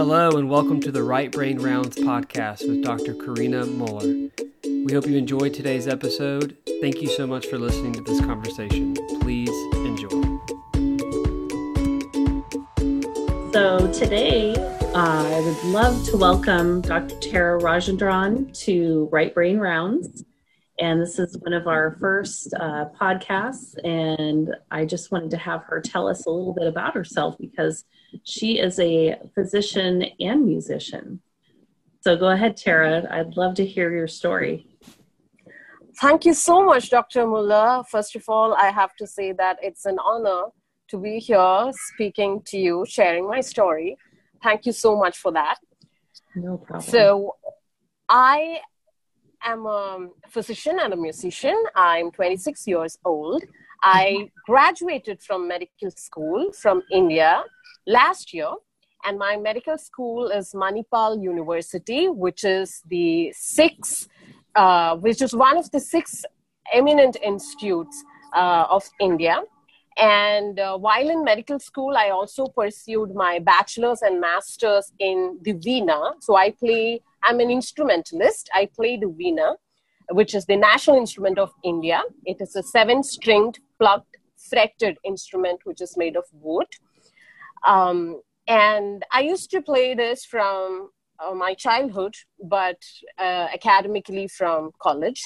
Hello, and welcome to the Right Brain Rounds podcast with Dr. Karina Muller. We hope you enjoyed today's episode. Thank you so much for listening to this conversation. Please enjoy. So, today I would love to welcome Dr. Tara Rajendran to Right Brain Rounds. And this is one of our first uh, podcasts. And I just wanted to have her tell us a little bit about herself because she is a physician and musician. So go ahead, Tara. I'd love to hear your story. Thank you so much, Dr. Muller. First of all, I have to say that it's an honor to be here speaking to you, sharing my story. Thank you so much for that. No problem. So, I am a physician and a musician. I'm 26 years old. I graduated from medical school from India last year, and my medical school is Manipal University, which is the six, uh, which is one of the six eminent institutes uh, of India. And uh, while in medical school, I also pursued my bachelor's and master's in veena. So I play, I'm an instrumentalist. I play the veena, which is the national instrument of India. It is a seven stringed, plucked, fretted instrument, which is made of wood. Um, and I used to play this from uh, my childhood, but uh, academically from college.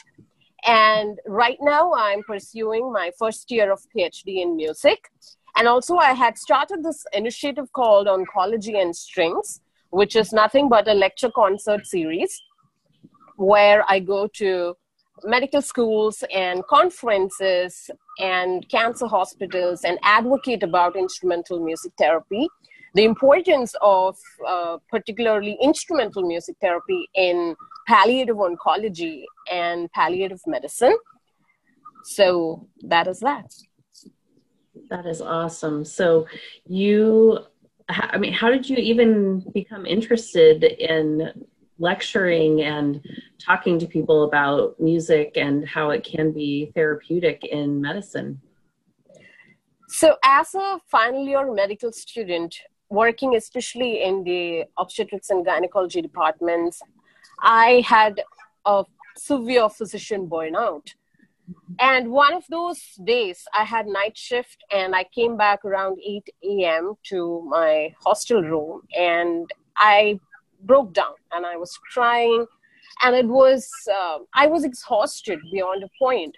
And right now, I'm pursuing my first year of PhD in music. And also, I had started this initiative called Oncology and Strings, which is nothing but a lecture concert series where I go to medical schools and conferences and cancer hospitals and advocate about instrumental music therapy the importance of uh, particularly instrumental music therapy in palliative oncology and palliative medicine. So that is that. That is awesome. So you, I mean, how did you even become interested in lecturing and talking to people about music and how it can be therapeutic in medicine? So, as a final year medical student, working especially in the obstetrics and gynecology departments, I had a severe physician burnout. And one of those days, I had night shift and I came back around 8 a.m. to my hostel room and I broke down and I was crying. And it was, uh, I was exhausted beyond a point.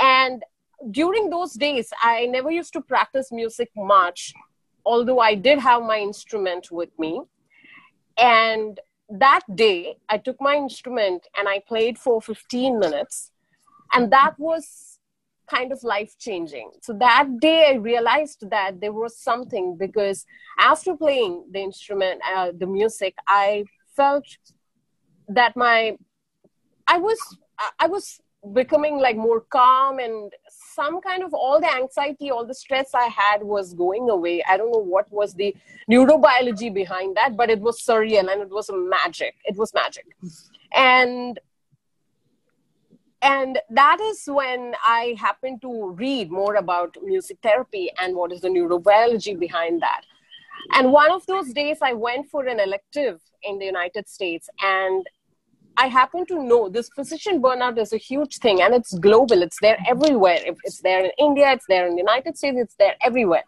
And during those days, I never used to practice music much although I did have my instrument with me. And that day, I took my instrument and I played for 15 minutes. And that was kind of life changing. So that day, I realized that there was something because after playing the instrument, uh, the music, I felt that my, I was, I was becoming like more calm and some kind of all the anxiety all the stress i had was going away. I don't know what was the neurobiology behind that but it was surreal and it was magic. It was magic. And and that is when i happened to read more about music therapy and what is the neurobiology behind that and one of those days i went for an elective in the united states and I happen to know this physician burnout is a huge thing and it's global. It's there everywhere. It's there in India, it's there in the United States, it's there everywhere.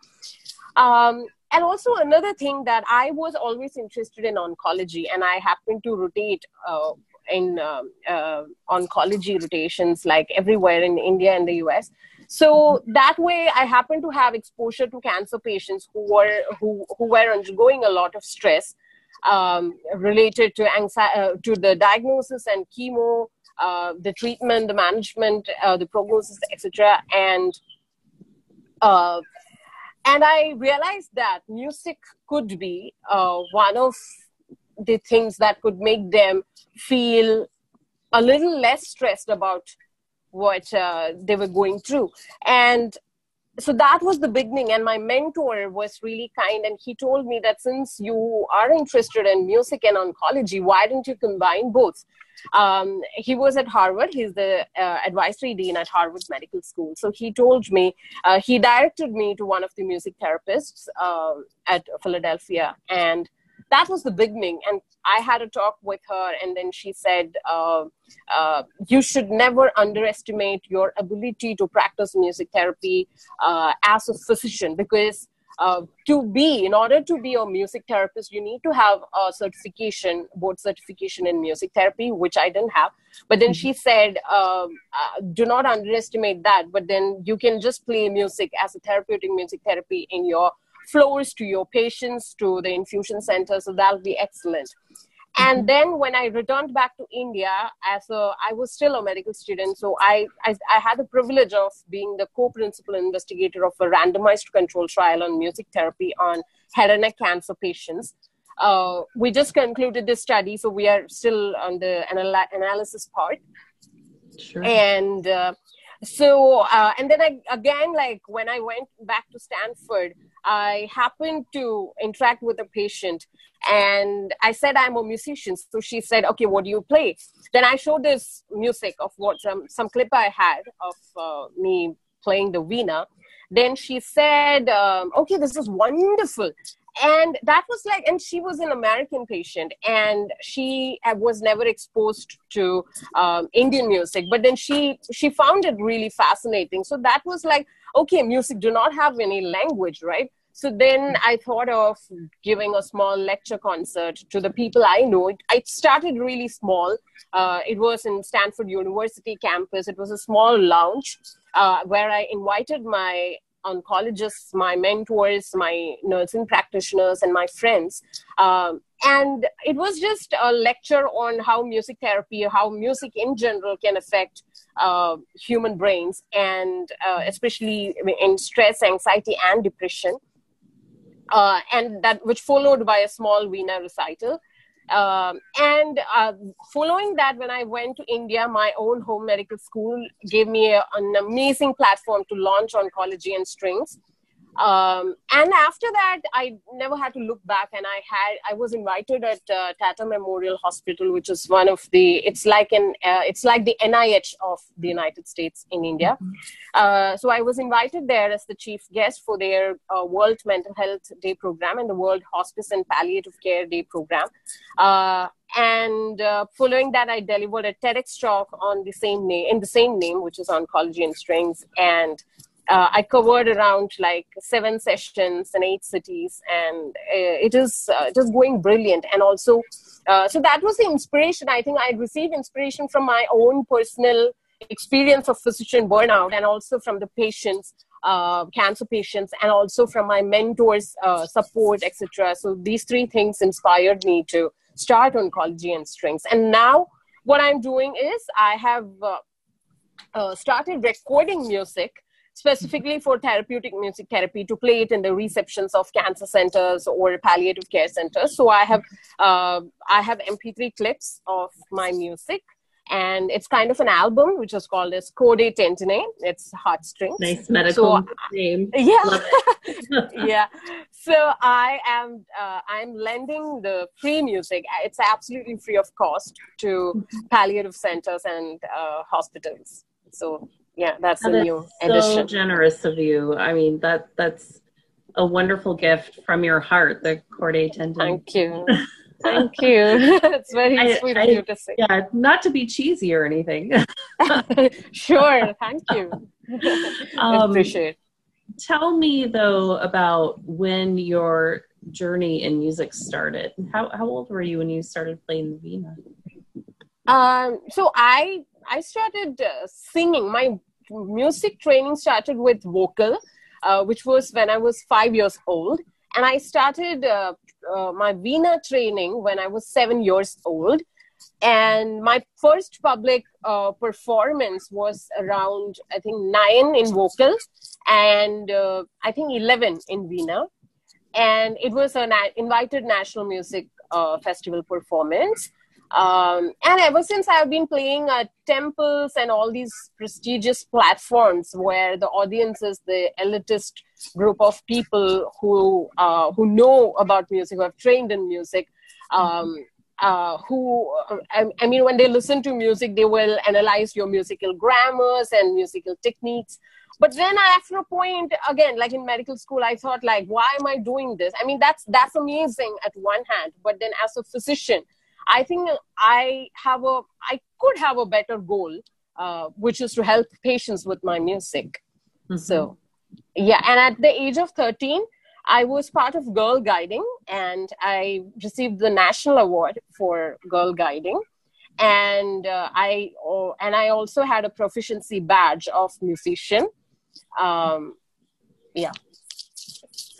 Um, and also another thing that I was always interested in oncology, and I happened to rotate uh, in um, uh, oncology rotations like everywhere in India and the US. So that way, I happen to have exposure to cancer patients who were who who were undergoing a lot of stress um, related to anxiety, uh, to the diagnosis and chemo, uh, the treatment, the management, uh, the prognosis, etc. And uh, and I realized that music could be uh, one of the things that could make them feel a little less stressed about what uh, they were going through. And so that was the beginning. And my mentor was really kind and he told me that since you are interested in music and oncology why don't you combine both? Um, he was at harvard. He's the uh, advisory dean at harvard medical school. So he told me uh, he directed me to one of the music therapists uh, at philadelphia. And that was the beginning. And I had a talk with her, and then she said, uh, uh, You should never underestimate your ability to practice music therapy uh, as a physician because uh, to be, in order to be a music therapist, you need to have a certification, board certification in music therapy, which I didn't have. But then mm-hmm. she said, um, uh, do not underestimate that. But then you can just play music as a therapeutic music therapy in your floors to your patients, to the infusion center. So that'll be excellent and mm-hmm. then when i returned back to india as a i was still a medical student so I, I, I had the privilege of being the co-principal investigator of a randomized control trial on music therapy on head and neck cancer patients uh, we just concluded this study so we are still on the anal- analysis part sure. and uh, so uh, and then I, again like when i went back to stanford i happened to interact with a patient and i said i'm a musician. So she said okay what do you play? Then i showed this music of what some, some clip i had of uh, me playing the veena then she said um, okay this is wonderful. And that was like and she was an american patient and she was never exposed to um, indian music. But then she she found it really fascinating. So that was like okay music do not have any language right? So then i thought of giving a small lecture concert to the people i know. It, it started really small. Uh, it was in stanford university campus. It was a small lounge uh, where i invited my oncologists, my mentors, my nursing practitioners, and my friends. Um, and it was just a lecture on how music therapy, how music in general can affect uh, human brains, and uh, especially in stress, anxiety, and depression. Uh, and that which followed by a small Veena recital. Um, and uh, following that, when I went to India, my own home medical school gave me a, an amazing platform to launch oncology and strings um, and after that i never had to look back and i had i was invited at uh, tata memorial hospital which is one of the it's like an uh, it's like the nih of the united states in india mm-hmm. uh, so i was invited there as the chief guest for their uh, world mental health day program and the world hospice and palliative care day program uh, and uh, following that i delivered a tedx talk on the same name in the same name which is oncology and strings and uh, I covered around like seven sessions in eight cities, and uh, it is uh, going brilliant. And also, uh, so that was the inspiration. I think I received inspiration from my own personal experience of physician burnout, and also from the patients, uh, cancer patients, and also from my mentors' uh, support, etc. So these three things inspired me to start oncology and strings. And now, what I'm doing is I have started recording music specifically for therapeutic music therapy to play it in the receptions of cancer centers or palliative care centers. So I have uh, I have MP3 clips of my music, and it's kind of an album which is called as Chordae Tendineae. It's heartstrings. Nice medical so, name. Yeah, yeah. So I am uh, I'm lending the free music. It's absolutely free of cost to mm-hmm. palliative centers and uh, hospitals. So yeah that's that a new so generous of you. I mean that that's a wonderful gift from your heart the Chordae Tendineae thank you. Thank you. It's very I, sweet I, of you to say. Yeah not to be cheesy or anything. Sure thank you. Um, appreciate tell me though about when your journey in music started. How, how old were you when you started playing the veena? um, so i i started uh, singing. My music training started with vocal, uh, which was when I was five years old. And I started uh, uh, my Veena training when I was seven years old. And my first public uh, performance was around, I think, nine in vocal and uh, I think 11 in Veena. And it was an invited national music uh, festival performance. Um, and ever since I've been playing at temples and all these prestigious platforms where the audience is the elitist group of people who uh, who know about music, who have trained in music, um, uh, who I, I, mean, when they listen to music, they will analyze your musical grammars and musical techniques. but then I, after a point again like in medical school i thought like why am i doing this i mean that's that's amazing at one hand but then as a physician i think i have a i could have a better goal uh, which is to help patients with my music. Mm-hmm. so yeah and at the age of 13 i was part of girl guiding and i received the national award for girl guiding. And uh, i oh, and i also had a proficiency badge of musician. Um, yeah.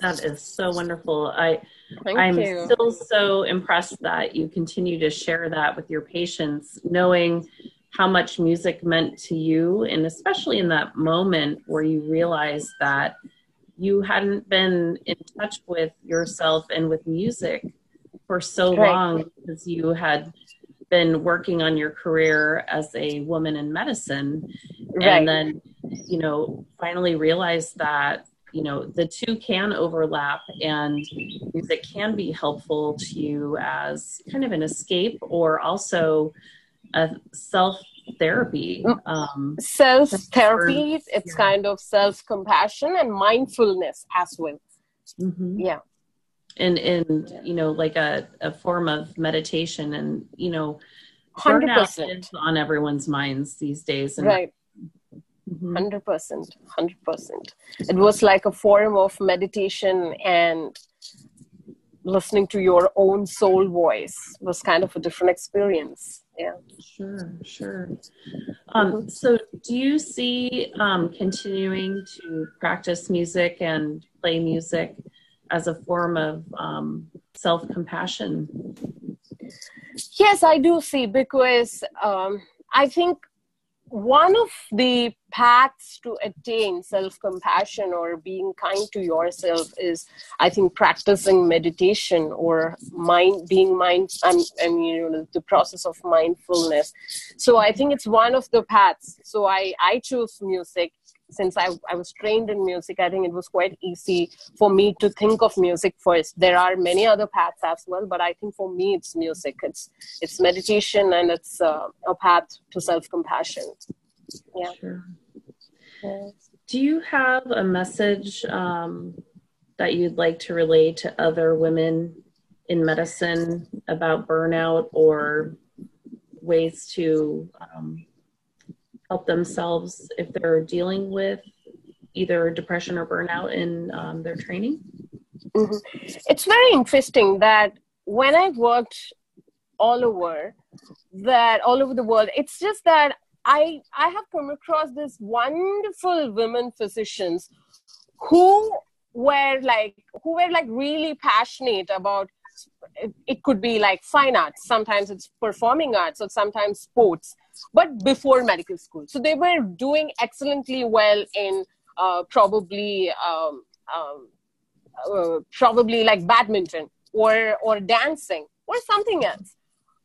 That is so wonderful. I Thank i'm you. still so impressed that you continue to share that with your patients knowing how much music meant to you and especially in that moment where you realized that you hadn't been in touch with yourself and with music for so right. long because you had been working on your career as a woman in medicine right. and then you know finally realized that you know the two can overlap and music can be helpful to you as kind of an escape or also a self therapy mm. um, self therapy it's yeah. kind of self compassion and mindfulness as well mm-hmm. yeah and and you know like a, a form of meditation and you know 100% on everyone's minds these days and right mm-hmm. 100% 100% it was like a form of meditation and listening to your own soul voice was kind of a different experience. Yeah. Sure sure. Um, so do you see um, continuing to practice music and play music as a form of um, self-compassion? Yes i do see because um, i think one of the paths to attain self compassion or being kind to yourself is, I think, practicing meditation or mind being mind. I mean, you know, the process of mindfulness. So I think it's one of the paths. So I I choose music since I, I was trained in music, I think it was quite easy for me to think of music first. There are many other paths as well, but I think for me it's music. It's it's meditation and it's uh, a path to self compassion. Yeah. Sure. Do you have a message um, that you'd like to relay to other women in medicine about burnout or ways to um, help themselves if they're dealing with either depression or burnout in um, their training? Mm-hmm. It's very interesting that when I worked all over, that all over the world, it's just that I I have come across these wonderful women physicians who were like who were like really passionate about it, it could be like fine arts sometimes it's performing arts or sometimes sports but before medical school. So they were doing excellently well in uh, probably um, um, uh, probably like badminton or or dancing or something else.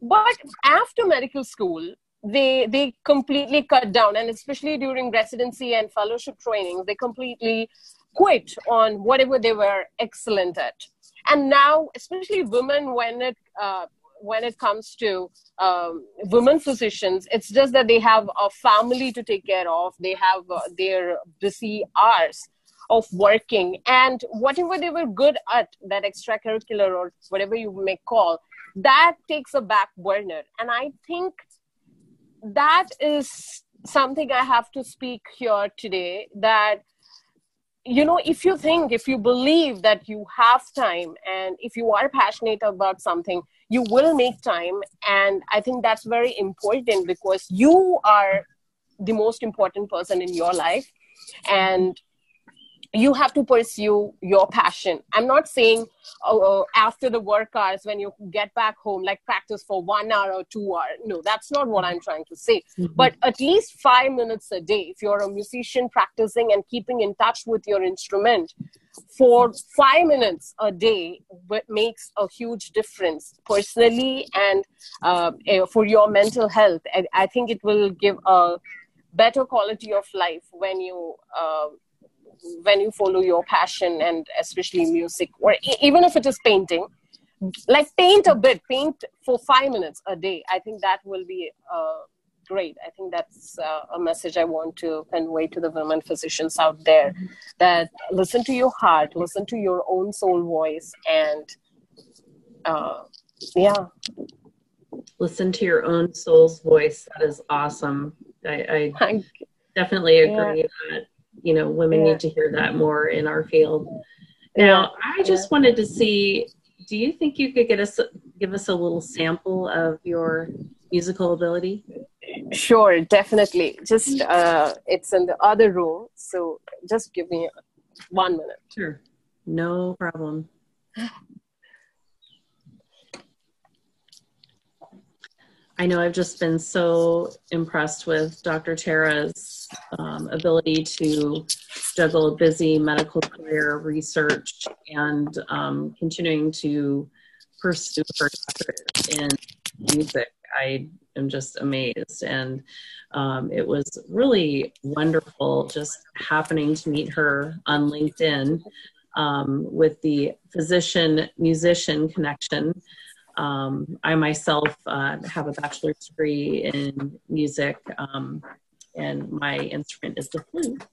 But after medical school, they they completely cut down, and especially during residency and fellowship training, they completely quit on whatever they were excellent at. And now, especially women, when it uh, when it comes to um, women physicians, it's just that they have a family to take care of. They have uh, their busy hours of working, and whatever they were good at, that extracurricular or whatever you may call, that takes a back burner. And I think that is something I have to speak here today. That you know if you think if you believe that you have time and if you are passionate about something you will make time and i think that's very important because you are the most important person in your life. And you have to pursue your passion. I'm not saying oh, after the work hours when you get back home like practice for one hour or two hours no that's not what i'm trying to say. Mm-hmm. but at least five minutes a day if you're a musician practicing and keeping in touch with your instrument for five minutes a day makes a huge difference personally and uh, eh, for your mental health. And i think it will give a better quality of life when you uh, when you follow your passion and especially music or even if it is painting like paint a bit paint for five minutes a day i think that will be a great. I think that's uh, a message I want to convey to the women physicians out there that listen to your heart, listen to your own soul voice, and uh, yeah. Listen to your own soul's voice. That is awesome. I, I definitely agree yeah. that you know women yeah. need to hear that more in our field. Now, I just wanted to see. Do you think you could get us give us a little sample of your musical ability? Sure, definitely. Just uh, it's in the other room, so just give me one minute. Sure, no problem. I know I've just been so impressed with Dr. Tara's um, ability to juggle a busy medical career, research, and um, continuing to pursue her doctorate in music. I am just amazed. And um, it was really wonderful just happening to meet her on LinkedIn um, with the physician musician connection. Um, I myself uh, have a bachelor's degree in music, um, and my instrument is the flute.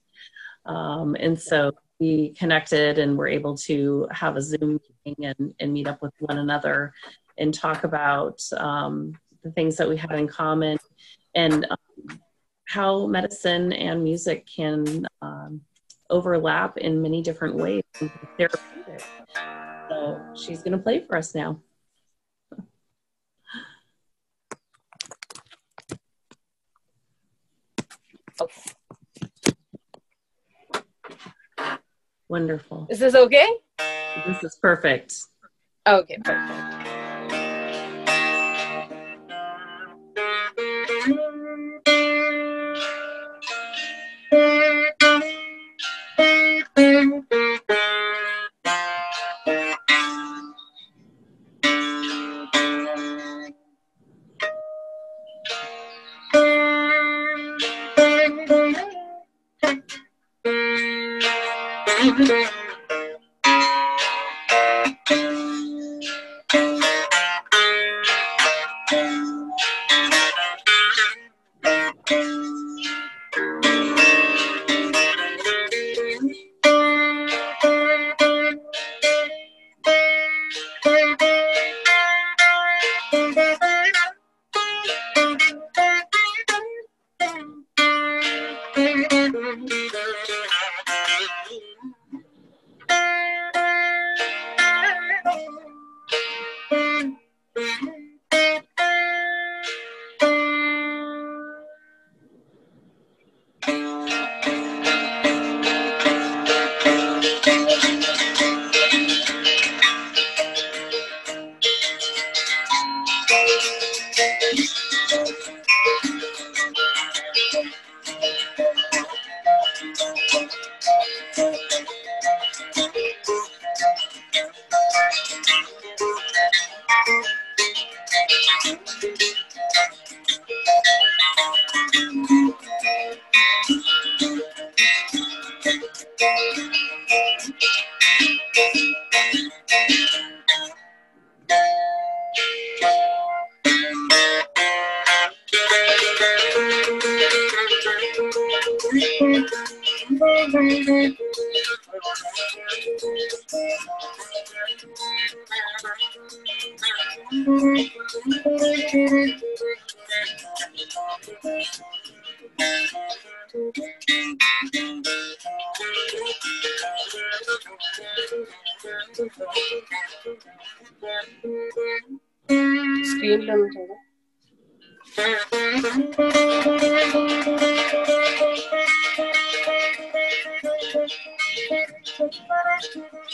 Um, and so we connected and were able to have a Zoom meeting and, and meet up with one another and talk about um, the things that we had in common and um, how medicine and music can um, overlap in many different ways therapeutic. So she's going to play for us now. Wonderful. Is this okay? This is perfect. Okay, perfect. Amen. baby.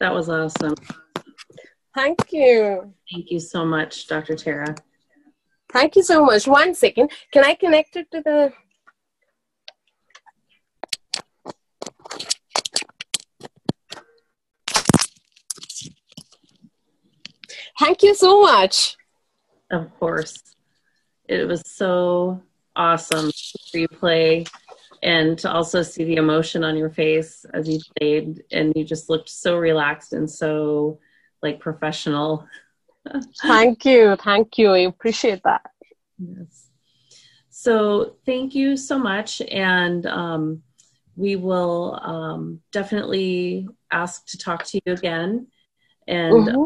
That was awesome. Thank you. Thank you so much, Dr. Tara. Thank you so much. One second. Can I connect it to the Thank you so much. Of course. It was so awesome to you play and to also see the emotion on your face as you played and you just looked so relaxed and so like professional. Thank you. Thank you. I appreciate that. Yes. So thank you so much. And um, we will um, definitely ask to talk to you again. And mm-hmm.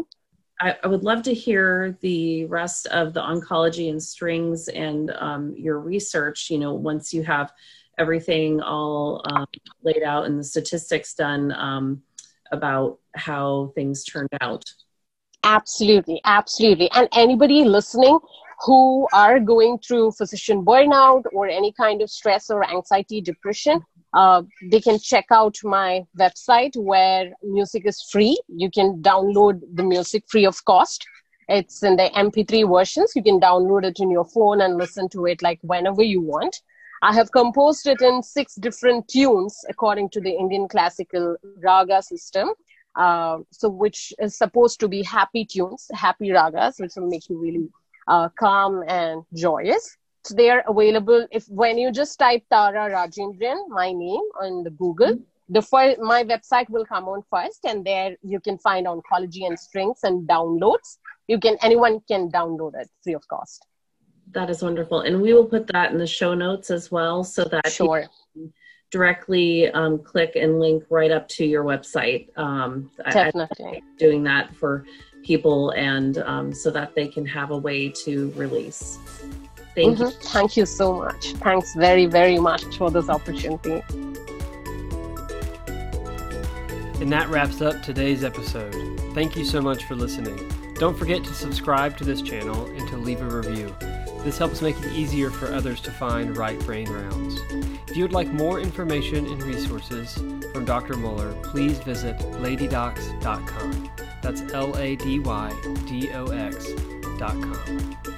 I, I, would love to hear the rest of the oncology and strings and um, your research, you know, once you have everything all um, laid out and the statistics done um, about how things turned out. Absolutely, absolutely. And anybody listening who are going through physician burnout or any kind of stress or anxiety, depression, uh, they can check out my website where music is free. You can download the music free of cost. It's in the MP3 versions. You can download it in your phone and listen to it like whenever you want. I have composed it in six different tunes according to the Indian classical raga system. Uh, so, which is supposed to be happy tunes, happy ragas, which will make you really uh, calm and joyous. So they are available if when you just type Tara Rajendran, my name, on the Google. Mm-hmm. The my website will come on first, and there you can find oncology and strings and downloads. You can anyone can download it free of cost. That is wonderful. And we will put that in the show notes as well so that sure. Directly um, click and link right up to your website. Um, Definitely. doing that for people and um, so that they can have a way to release. Thank mm-hmm. you. Thank you so much. Thanks very, very much for this opportunity. And that wraps up today's episode. Thank you so much for listening. Don't forget to subscribe to this channel and to leave a review. This helps make it easier for others to find right brain rounds. If you would like more information and resources from Dr. Muller, please visit ladydox.com. That's L A D Y D O X.com.